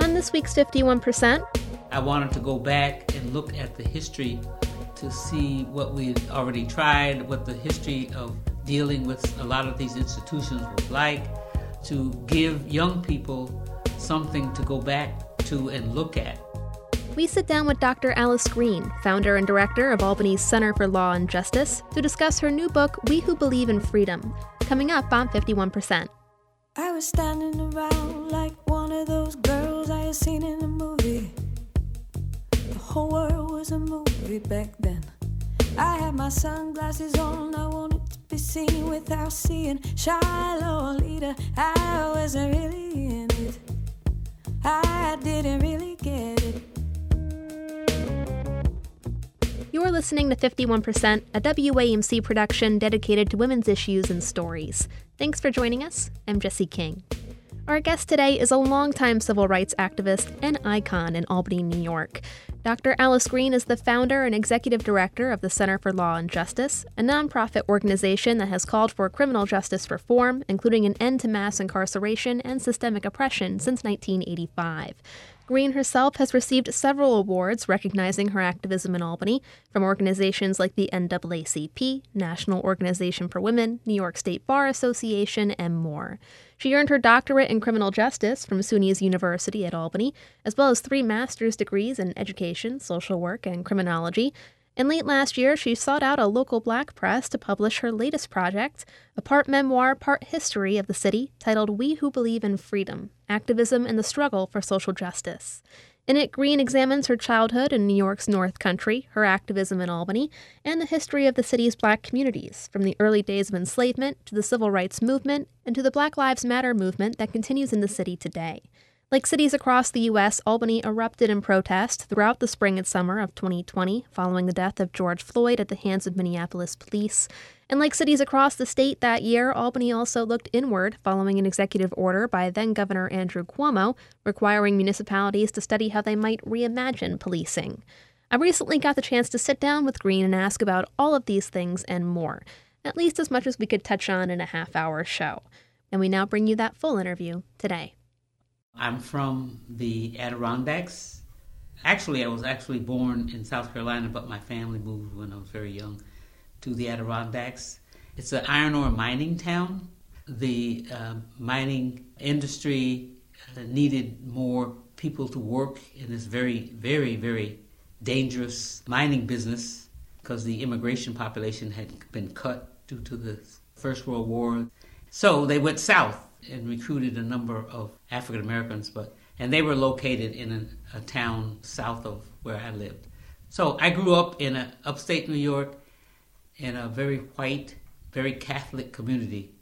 On this week's 51%, I wanted to go back and look at the history to see what we had already tried, what the history of dealing with a lot of these institutions was like, to give young people something to go back to and look at. we sit down with Dr. Alice Green, founder and director of Albany's Center for Law and Justice, to discuss her new book, We Who Believe in Freedom, coming up on 51%. I was standing around like one of those girls I had seen in a movie. The whole world was a movie back then. I had my sunglasses on, I wanted to be seen without seeing Shiloh leader. I wasn't really in it. I didn't really get it. You're listening to 51%, a WAMC production dedicated to women's issues and stories. Thanks for joining us. I'm Jesse King. Our guest today is a longtime civil rights activist and icon in Albany, New York. Dr. Alice Green is the founder and executive director of the Center for Law and Justice, a nonprofit organization that has called for criminal justice reform, including an end to mass incarceration and systemic oppression, since 1985. Green herself has received several awards recognizing her activism in Albany from organizations like the NAACP, National Organization for Women, New York State Bar Association, and more. She earned her doctorate in criminal justice from SUNY's University at Albany, as well as three master's degrees in education, social work, and criminology. And late last year, she sought out a local black press to publish her latest project, a part memoir, part history of the city, titled We Who Believe in Freedom Activism and the Struggle for Social Justice. In it, Green examines her childhood in New York's North Country, her activism in Albany, and the history of the city's black communities, from the early days of enslavement to the civil rights movement and to the Black Lives Matter movement that continues in the city today. Like cities across the U.S., Albany erupted in protest throughout the spring and summer of 2020 following the death of George Floyd at the hands of Minneapolis police. And like cities across the state that year, Albany also looked inward following an executive order by then Governor Andrew Cuomo requiring municipalities to study how they might reimagine policing. I recently got the chance to sit down with Green and ask about all of these things and more, at least as much as we could touch on in a half hour show. And we now bring you that full interview today. I'm from the Adirondacks. Actually, I was actually born in South Carolina, but my family moved when I was very young to the Adirondacks. It's an iron ore mining town. The uh, mining industry uh, needed more people to work in this very, very, very dangerous mining business because the immigration population had been cut due to the First World War. So they went south and recruited a number of African Americans, but and they were located in a, town south of where I lived. So I grew up in a, upstate New York in a very white, very Catholic community,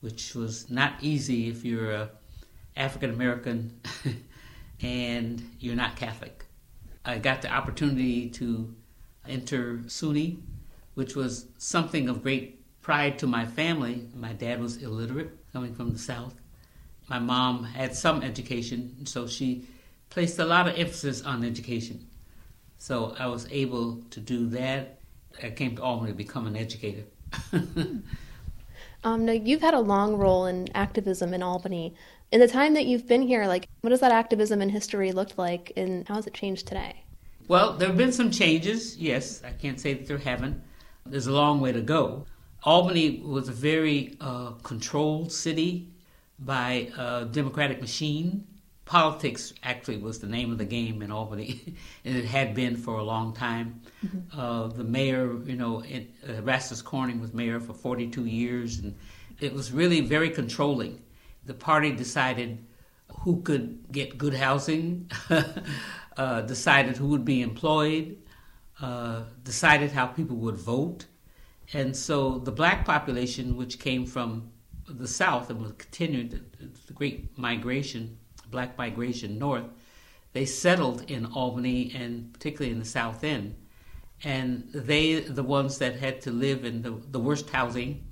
which was not easy if you're a African American and you're not Catholic. I got the opportunity to enter SUNY, which was something of great pride to my family. My dad was illiterate coming from the South. My mom had some education, so she placed a lot of emphasis on education. So I was able to do that. I came to Albany to become an educator. um, now, you've had a long role in activism in Albany. In the time that you've been here, like, what does that activism in history look like, and how has it changed today? Well, there have been some changes. Yes, I can't say that there haven't. There's a long way to go. Albany was a very uh, controlled city by a democratic machine. Politics actually was the name of the game in Albany, and it had been for a long time. Mm-hmm. Uh, the mayor, you know, it, uh, Erastus Corning was mayor for 42 years, and it was really very controlling. The party decided who could get good housing, uh, decided who would be employed, uh, decided how people would vote. And so the black population, which came from the South and was continued the great migration, black migration north, they settled in Albany and particularly in the South End. And they, the ones that had to live in the, the worst housing,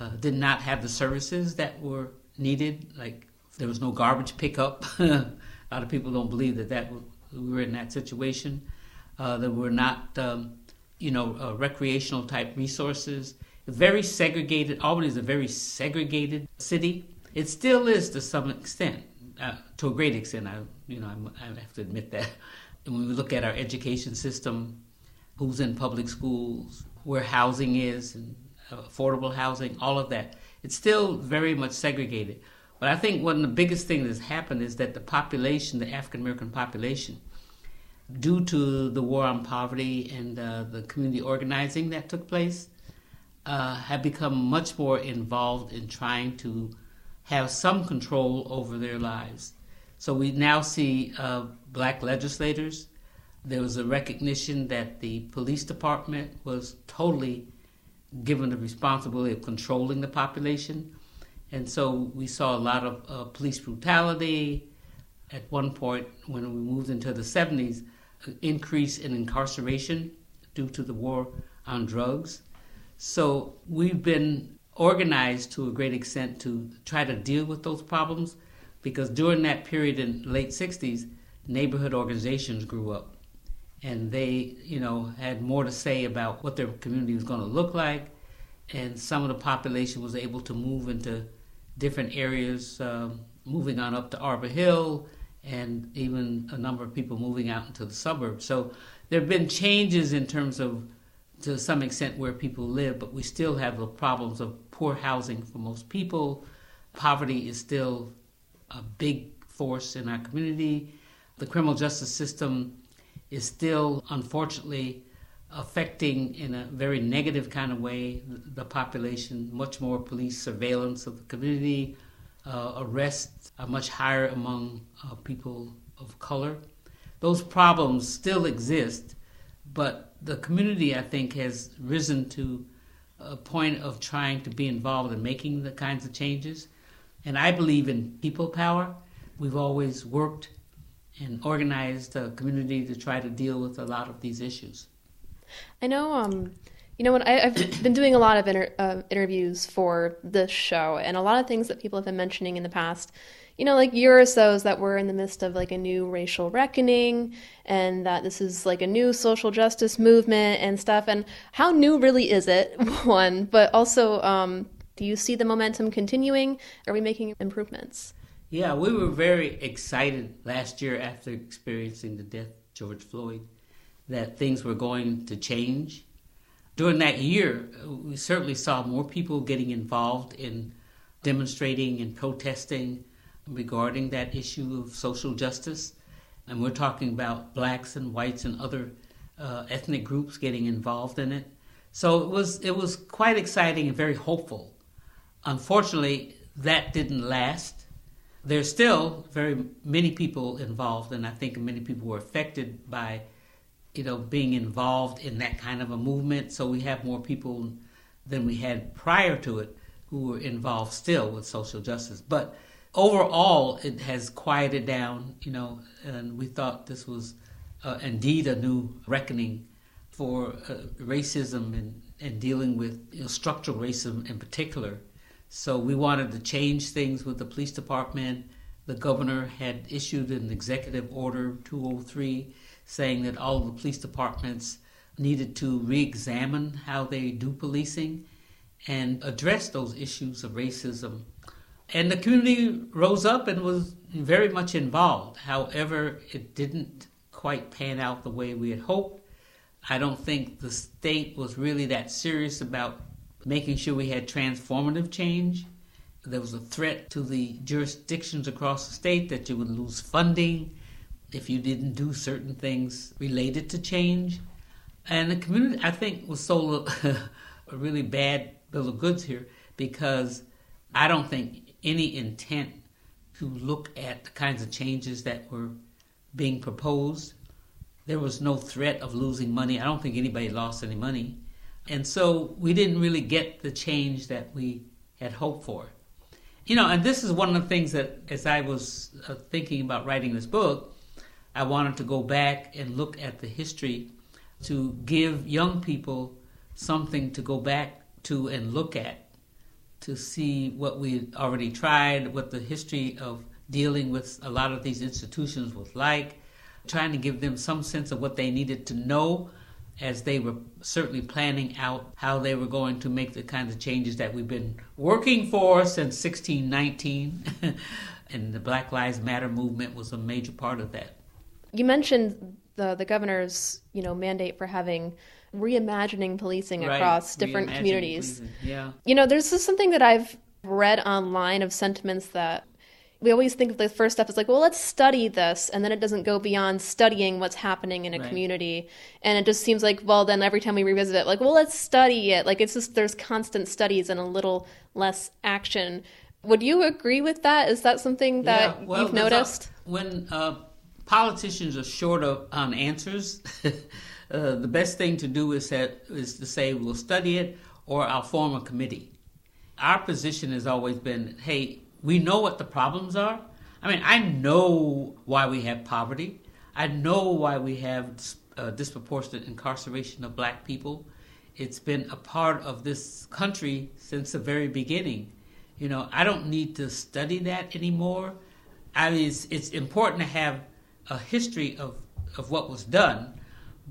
uh, did not have the services that were needed. Like there was no garbage pickup. a lot of people don't believe that that we were in that situation. Uh, there were not um, you know, uh, recreational type resources. Very segregated. Albany is a very segregated city. It still is to some extent. uh, to a great extent. I, you know, I'm, i have to admit that. And when we look at our education system, who's in public schools, where housing is, and affordable housing, all of that, it's still very much segregated. But I think one of the biggest things that's happened is that the population, the African American population, due to the war on poverty and uh, the community organizing that took place, uh, have become much more involved in trying to have some control over their lives. So we now see uh, black legislators. There was a recognition that the police department was totally given the responsibility of controlling the population. And so we saw a lot of uh, police brutality. At one point, when we moved into the 70s, increase in incarceration due to the war on drugs. So we've been organized to a great extent to try to deal with those problems because during that period in late 60s neighborhood organizations grew up and they you know had more to say about what their community was going to look like and some of the population was able to move into different areas um, moving on up to arbor hill and even a number of people moving out into the suburbs so there have been changes in terms of to some extent where people live, but we still have the problems of poor housing for most people. Poverty is still a big force in our community. The criminal justice system is still, unfortunately, affecting in a very negative kind of way the population. Much more police surveillance of the community. Uh, arrests are much higher among uh, people of color. Those problems still exist, but the community, I think, has risen to a point of trying to be involved in making the kinds of changes. And I believe in people power. We've always worked and organized a community to try to deal with a lot of these issues. I know, um, you know, what I, have been doing a lot of inter- uh, interviews for this show, and a lot of things that people have been mentioning in the past you know, like Eurosos that we're in the midst of like a new racial reckoning and that this is like a new social justice movement and stuff. And how new really is it? One, but also, um, do you see the momentum continuing? Are we making improvements? Yeah, we were very excited last year after experiencing the death of George Floyd that things were going to change. During that year, we certainly saw more people getting involved in demonstrating and protesting regarding that issue of social justice. And we're talking about blacks and whites and other uh, ethnic groups getting involved in it. So it was it was quite exciting and very hopeful. Unfortunately, that didn't last. There's still very many people involved, and I think many people were affected by, you know, being involved in that kind of a movement. So we have more people than we had prior to it who were involved still with social justice. But overall, it has quieted down, you know, and we thought this was uh, indeed a new reckoning for uh, racism and, and dealing with you know, structural racism in particular. So we wanted to change things with the police department. The governor had issued an executive order 203 saying that all the police departments needed to re examine how they do policing and address those issues of racism and the community rose up and was very much involved. However, it didn't quite pan out the way we had hoped. I don't think the state was really that serious about making sure we had transformative change. There was a threat to the jurisdictions across the state that you would lose funding if you didn't do certain things related to change. And the community, I think, was sold a, a really bad bill of goods here because I don't think any intent to look at the kinds of changes that were being proposed. There was no threat of losing money. I don't think anybody lost any money. And so we didn't really get the change that we had hoped for. You know, and this is one of the things that, as I was uh, thinking about writing this book, I wanted to go back and look at the history to give young people something to go back to and look at to see what we already tried, what the history of dealing with a lot of these institutions was like, trying to give them some sense of what they needed to know as they were certainly planning out how they were going to make the kinds of changes that we've been working for since 1619. and the Black Lives Matter movement was a major part of that. You mentioned the the governor's, you know, mandate for having reimagining policing Right, across different communities. policing, Yeah. You know, there's just something that I've read online of sentiments that we always think of the first step as like, well, let's study this, and then it doesn't go beyond studying what's happening in a Right. community, and it just seems like, well, then every time we revisit it, like, well, let's study it. Like it's just there's constant studies and a little less action. Would you agree with that? Is that something that Yeah, well, you've noticed? when uh, politicians are short of on answers, uh, the best thing to do is that is to say we'll study it or I'll form a committee. Our position has always been, hey, we know what the problems are. I mean, I know why we have poverty. I know why we have uh, disproportionate incarceration of black people. It's been a part of this country since the very beginning. You know, I don't need to study that anymore. I mean, it's, it's important to have a history of, of what was done,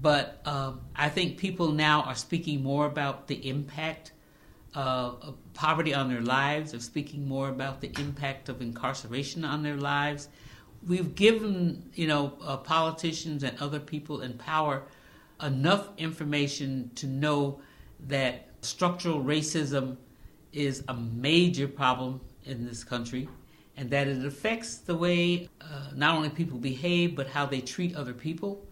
but um, I think people now are speaking more about the impact uh, of poverty on their lives, of speaking more about the impact of incarceration on their lives. We've given, you know, uh, politicians and other people in power enough information to know that structural racism is a major problem in this country and that it affects the way uh, not only people behave but how they treat other people.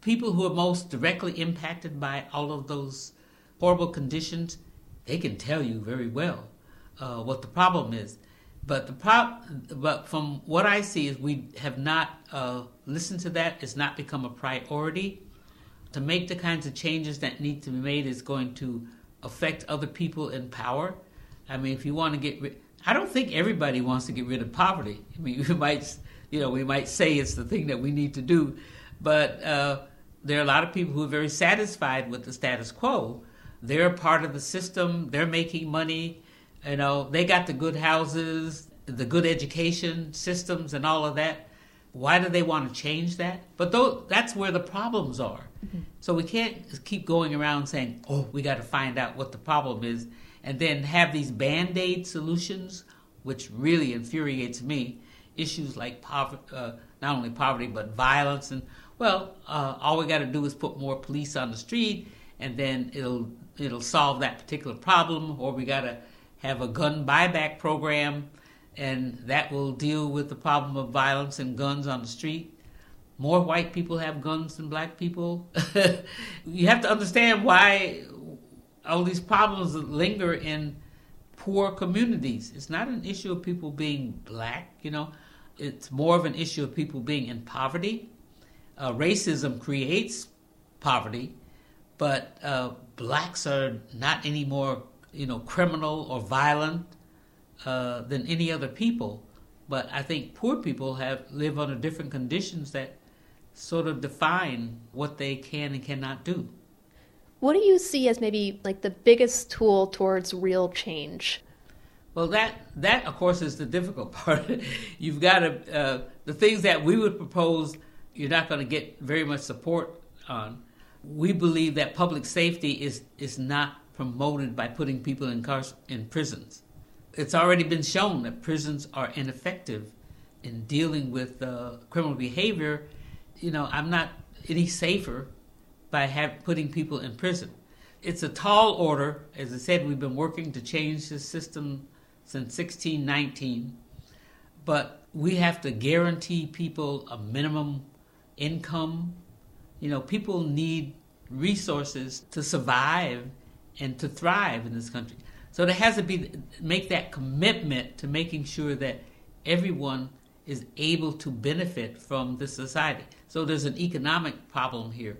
People who are most directly impacted by all of those horrible conditions, they can tell you very well uh, what the problem is. But the prop, but from what I see is we have not uh, listened to that. It's not become a priority. To make the kinds of changes that need to be made is going to affect other people in power. I mean, if you want to get rid, I don't think everybody wants to get rid of poverty. I mean, we might, you know, we might say it's the thing that we need to do, but uh, there are a lot of people who are very satisfied with the status quo. They're part of the system. They're making money. You know, they got the good houses, the good education systems, and all of that. Why do they want to change that? But though that's where the problems are. So we can't keep going around saying, "Oh, we got to find out what the problem is," and then have these band-aid solutions, which really infuriates me. Issues like poverty, uh, not only poverty but violence, and well, uh, all we got to do is put more police on the street, and then it'll it'll solve that particular problem. Or we got to have a gun buyback program, and that will deal with the problem of violence and guns on the street. More white people have guns than black people. you have to understand why all these problems linger in poor communities. It's not an issue of people being black, you know. It's more of an issue of people being in poverty. Uh, racism creates poverty, but uh, blacks are not any more, you know, criminal or violent uh, than any other people. But I think poor people have live under different conditions that sort of define what they can and cannot do. What do you see as maybe like the biggest tool towards real change? Well, that that of course is the difficult part. You've got to uh, the things that we would propose. You're not going to get very much support on. We believe that public safety is is not promoted by putting people in cars in prisons. It's already been shown that prisons are ineffective in dealing with uh, criminal behavior. You know, I'm not any safer by have, putting people in prison. It's a tall order. As I said, we've been working to change the system since 1619, but we have to guarantee people a minimum income. You know, people need resources to survive and to thrive in this country. So there has to be make that commitment to making sure that everyone is able to benefit from this society. So there's an economic problem here.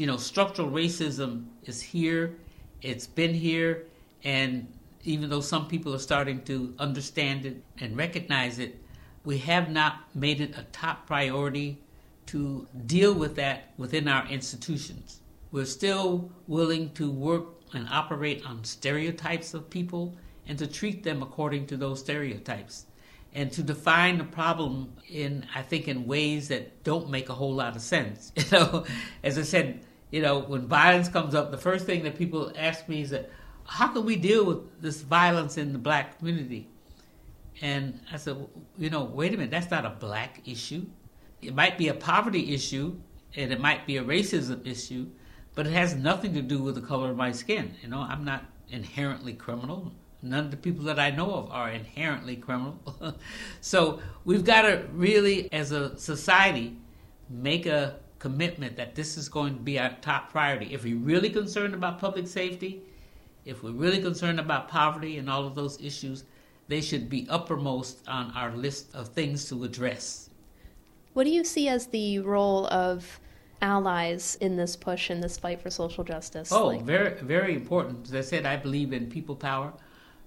You know, structural racism is here, it's been here, and even though some people are starting to understand it and recognize it, we have not made it a top priority to deal with that within our institutions. We're still willing to work and operate on stereotypes of people and to treat them according to those stereotypes and to define the problem in I think in ways that don't make a whole lot of sense. You know, as I said, you know, when violence comes up, the first thing that people ask me is that, how can we deal with this violence in the black community? And I said, you know, wait a minute, that's not a black issue. It might be a poverty issue, and it might be a racism issue, but it has nothing to do with the color of my skin. You know, I'm not inherently criminal. None of the people that I know of are inherently criminal. so we've got to really, as a society, make a commitment that this is going to be our top priority. If we're really concerned about public safety, if we're really concerned about poverty and all of those issues, they should be uppermost on our list of things to address. What do you see as the role of allies in this push in this fight for social justice? Oh, like- very, very important. As I said, I believe in people power.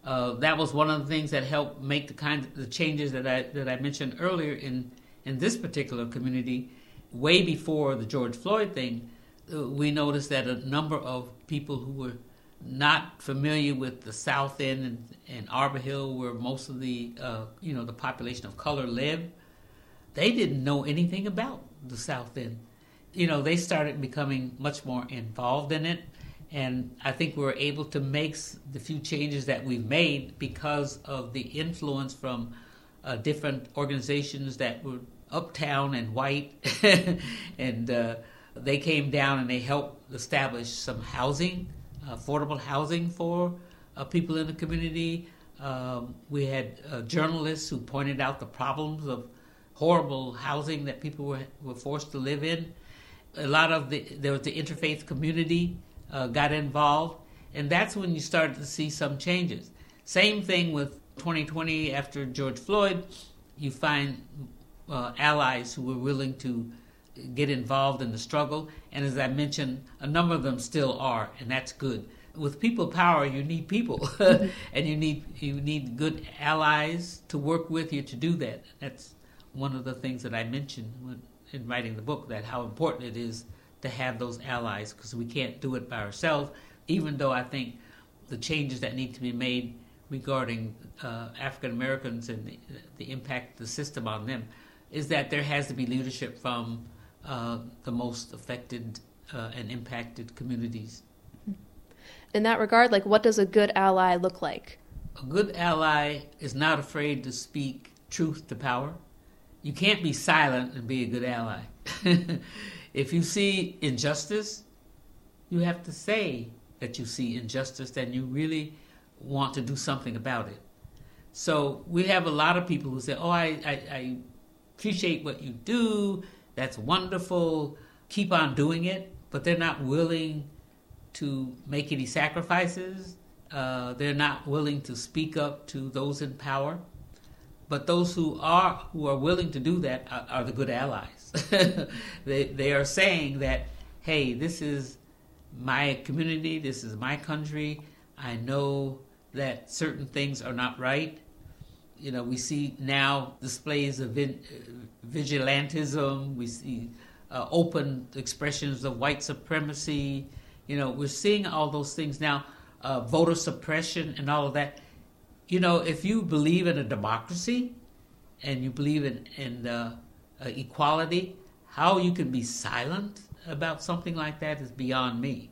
Uh, that was one of the things that helped make the kind of the changes that I that I mentioned earlier in in this particular community way before the George Floyd thing, uh, we noticed that a number of people who were not familiar with the South End and, and Arbor Hill, where most of the uh, you know the population of color live, they didn't know anything about the South End. You know, they started becoming much more involved in it, and I think we were able to make the few changes that we've made because of the influence from uh, different organizations that were uptown and white, and uh, they came down and they helped establish some housing, affordable housing for uh, people in the community. Um, we had uh, journalists who pointed out the problems of horrible housing that people were, were forced to live in. A lot of the there was the interfaith community uh, got involved, and that's when you started to see some changes. Same thing with 2020 after George Floyd. You find uh, allies who were willing to get involved in the struggle. And as I mentioned, a number of them still are, and that's good. With people power, you need people, and you need you need good allies to work with you to do that. That's one of the things that I mentioned when, in writing the book. That how important it is to have those allies because we can't do it by ourselves. Even though I think the changes that need to be made regarding uh, African Americans and the, the impact of the system on them is that there has to be leadership from uh, the most affected uh, and impacted communities. In that regard, like what does a good ally look like? A good ally is not afraid to speak truth to power. You can't be silent and be a good ally. if you see injustice, you have to say that you see injustice and you really want to do something about it. So we have a lot of people who say, "Oh, I, I, I appreciate what you do. That's wonderful. Keep on doing it. But they're not willing to make any sacrifices. Uh, they're not willing to speak up to those in power. But those who are who are willing to do that are, are the good allies. they they are saying that, hey, this is my community. This is my country. I know that certain things are not right you know, we see now displays of vigilantism. We see uh, open expressions of white supremacy. You know, we're seeing all those things now. Uh, voter suppression and all of that. You know, if you believe in a democracy and you believe in, in uh, uh equality, how you can be silent about something like that is beyond me.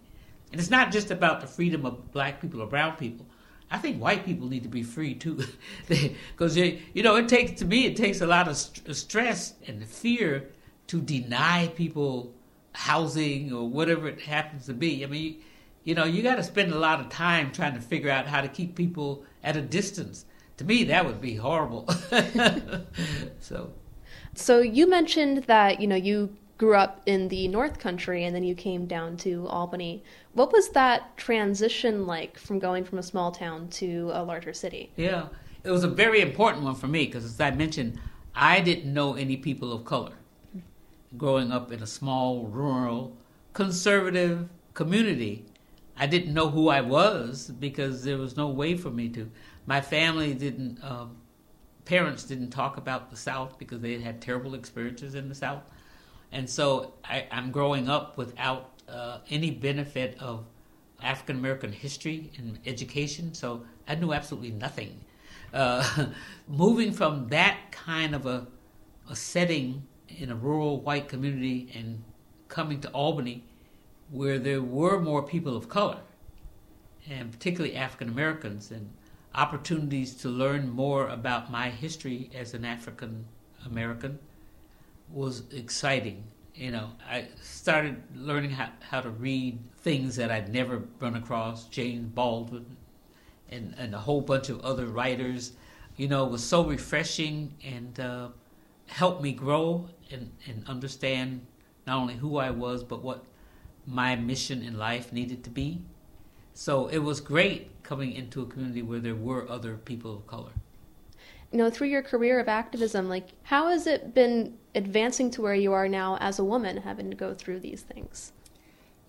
And it's not just about the freedom of black people or brown people. I think white people need to be free too, because you know it takes to me it takes a lot of st- uh, stress and fear to deny people housing or whatever it happens to be. I mean, you know, you got to spend a lot of time trying to figure out how to keep people at a distance. To me, that would be horrible. so, so you mentioned that you know you grew up in the North Country and then you came down to Albany. What was that transition like from going from a small town to a larger city? Yeah, it was a very important one for me because, as I mentioned, I didn't know any people of color growing up in a small, rural, conservative community. I didn't know who I was because there was no way for me to. My family didn't, um, parents didn't talk about the South because they had had terrible experiences in the South. And so I, am growing up without uh, any benefit of African American history and education, so I knew absolutely nothing. Uh, moving from that kind of a, a setting in a rural white community and coming to Albany where there were more people of color, and particularly African Americans, and opportunities to learn more about my history as an African American was exciting. You know, I started learning how, how to read things that I'd never run across, James Baldwin and, and a whole bunch of other writers. You know, it was so refreshing and uh, helped me grow and, and understand not only who I was, but what my mission in life needed to be. So it was great coming into a community where there were other people of color. You know, through your career of activism, like how has it been advancing to where you are now as a woman, having to go through these things?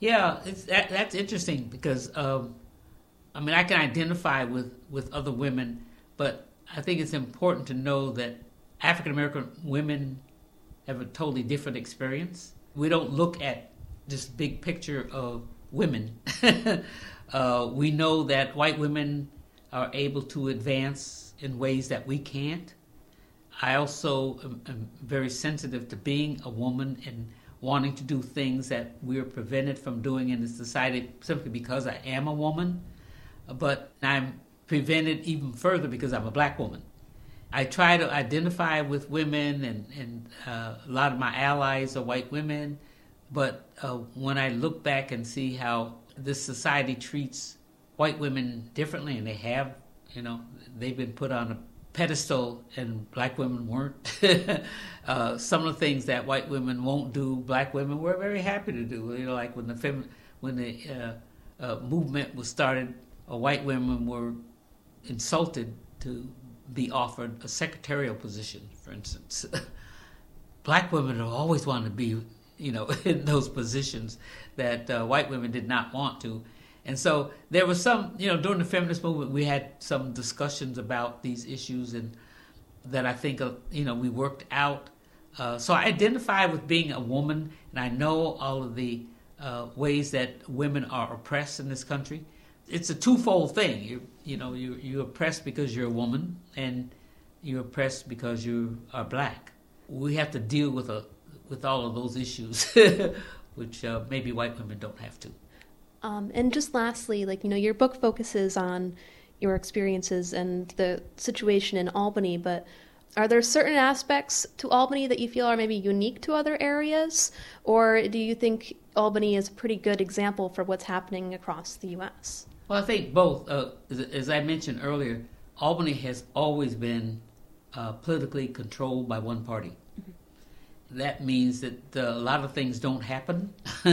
Yeah, that, that's interesting because um, I mean I can identify with with other women, but I think it's important to know that African American women have a totally different experience. We don't look at this big picture of women. uh, we know that white women are able to advance in ways that we can't. I also am, am, very sensitive to being a woman and wanting to do things that we're prevented from doing in the society simply because I am a woman. But I'm prevented even further because I'm a black woman. I try to identify with women, and, and uh, a lot of my allies are white women. But uh, when I look back and see how this society treats white women differently, and they have, you know, they've been put on a pedestal and black women weren't. uh, some of the things that white women won't do, black women were very happy to do. You know, like when the fem- when the uh, uh, movement was started, white women were insulted to be offered a secretarial position, for instance. black women always wanted to be, you know, in those positions that uh, white women did not want to. And so there was some, you know, during the feminist movement, we had some discussions about these issues, and that I think, uh, you know, we worked out. Uh, so I identify with being a woman, and I know all of the uh, ways that women are oppressed in this country. It's a twofold thing. You, you know, you you're oppressed because you're a woman, and you're oppressed because you are black. We have to deal with a with all of those issues, which uh, maybe white women don't have to. Um, and just lastly, like, you know, your book focuses on your experiences and the situation in Albany, but are there certain aspects to Albany that you feel are maybe unique to other areas? Or do you think Albany is a pretty good example for what's happening across the U.S.? Well, I think both. Uh, as, as, I mentioned earlier, Albany has always been uh, politically controlled by one party that means that uh, a lot of things don't happen.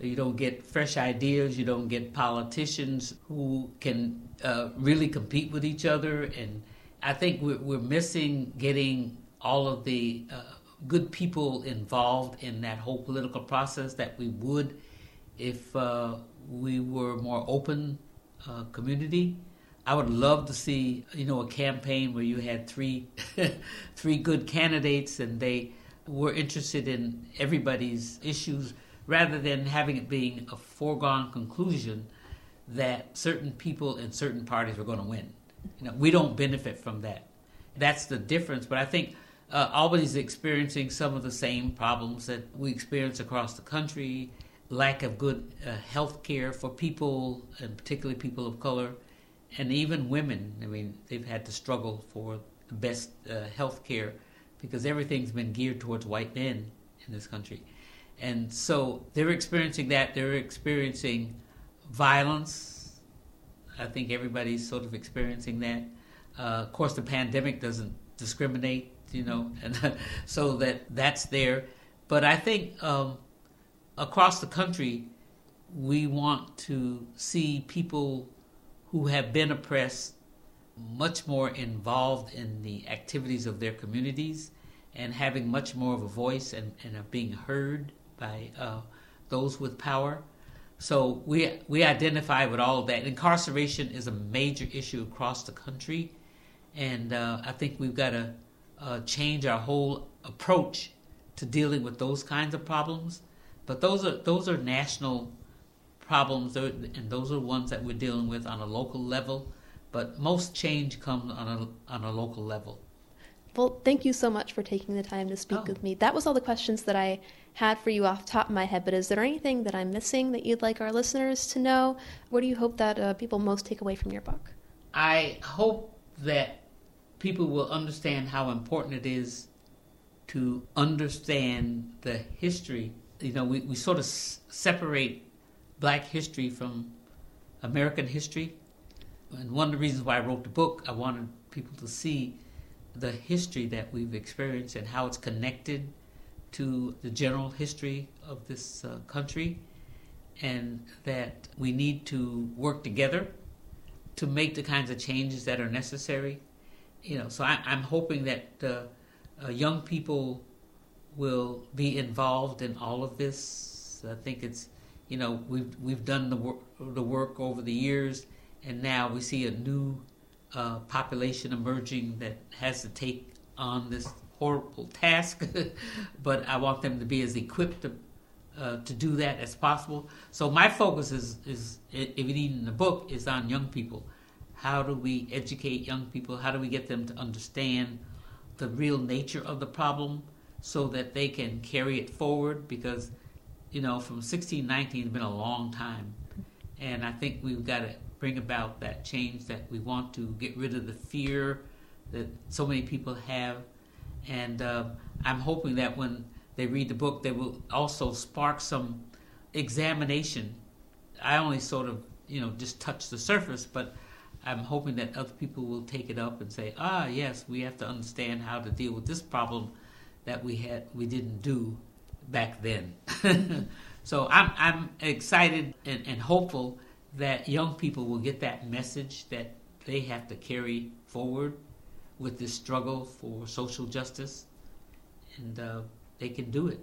you don't get fresh ideas. You don't get politicians who can uh, really compete with each other. And I think we're, we're missing getting all of the uh, good people involved in that whole political process that we would if uh, we were more open uh, community. I would love to see, you know, a campaign where you had three, three good candidates and they we're interested in everybody's issues rather than having it being a foregone conclusion that certain people in certain parties are going to win. You know, we don't benefit from that. That's the difference. But I think uh, Albany's experiencing some of the same problems that we experience across the country lack of good uh, health care for people, and particularly people of color, and even women. I mean, they've had to struggle for the best uh, health care because everything's been geared towards white men in this country. And so they're experiencing that. They're experiencing violence. I think everybody's sort of experiencing that. Uh, of course, the pandemic doesn't discriminate, you know, and so that that's there. But I think um, across the country, we want to see people who have been oppressed much more involved in the activities of their communities and having much more of a voice and, and being heard by uh, those with power. So we we identify with all of that. Incarceration is a major issue across the country, and uh, I think we've got to uh, change our whole approach to dealing with those kinds of problems. But those are those are national problems, and those are ones that we're dealing with on a local level. But most change comes on a on a local level. Well, thank you so much for taking the time to speak oh. with me. That was all the questions that I had for you off top of my head, but is there anything that I'm missing that you'd like our listeners to know? What do you hope that uh, people most take away from your book? I hope that people will understand how important it is to understand the history. You know, we, we sort of s- separate black history from American history. And one of the reasons why I wrote the book, I wanted people to see the history that we've experienced and how it's connected to the general history of this uh, country, and that we need to work together to make the kinds of changes that are necessary. You know, so I, am hoping that uh, uh, young people will be involved in all of this. I think it's, you know, we've we've done the the work over the years, and now we see a new uh, population emerging that has to take on this horrible task, but I want them to be as equipped to, uh, to do that as possible. So my focus is, is even in the book, is on young people. How do we educate young people? How do we get them to understand the real nature of the problem so that they can carry it forward? Because, you know, from 1619 has been a long time. And I think we've got to bring about that change that we want to get rid of the fear that so many people have and uh, I'm hoping that when they read the book, they will also spark some examination. I only sort of, you know, just touch the surface, but I'm hoping that other people will take it up and say, ah, yes, we have to understand how to deal with this problem that we had we didn't do back then. so I'm I'm excited and, and hopeful that young people will get that message that they have to carry forward with this struggle for social justice, and uh, they can do it.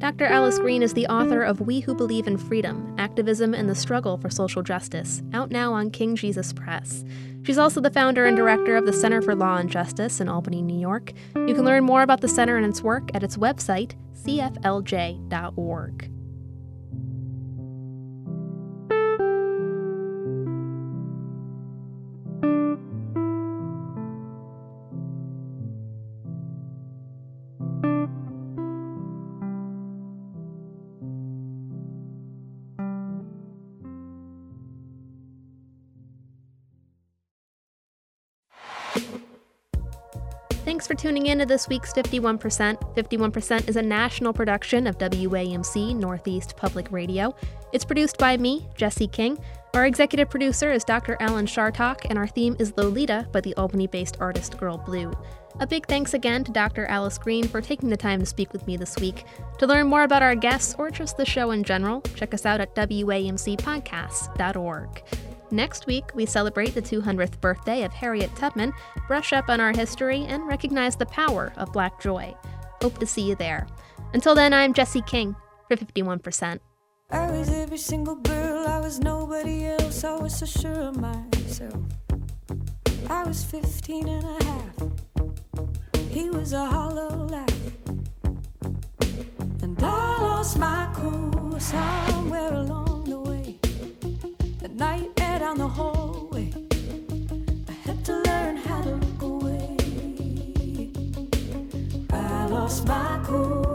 Dr. Alice Green is the author of We Who Believe in Freedom Activism and the Struggle for Social Justice, out now on King Jesus Press. She's also the founder and director of the Center for Law and Justice in Albany, New York. You can learn more about the center and its work at its website, cflj.org. Thanks for tuning in to this week's 51%. 51% is a national production of WAMC Northeast Public Radio. It's produced by me, Jesse King. Our executive producer is Dr. Alan Chartock, and our theme is Lolita by the Albany based artist Girl Blue. A big thanks again to Dr. Alice Green for taking the time to speak with me this week. To learn more about our guests or just the show in general, check us out at WAMCpodcasts.org. Next week, we celebrate the 200th birthday of Harriet Tubman, brush up on our history, and recognize the power of Black joy. Hope to see you there. Until then, I'm Jesse King for 51%. I was every single girl, I was nobody else, I was so sure of myself. I was 15 and a half, he was a hollow laugh. And I lost my cool somewhere along the way. Night, down the hallway. I had to learn how to look away. I lost my cool,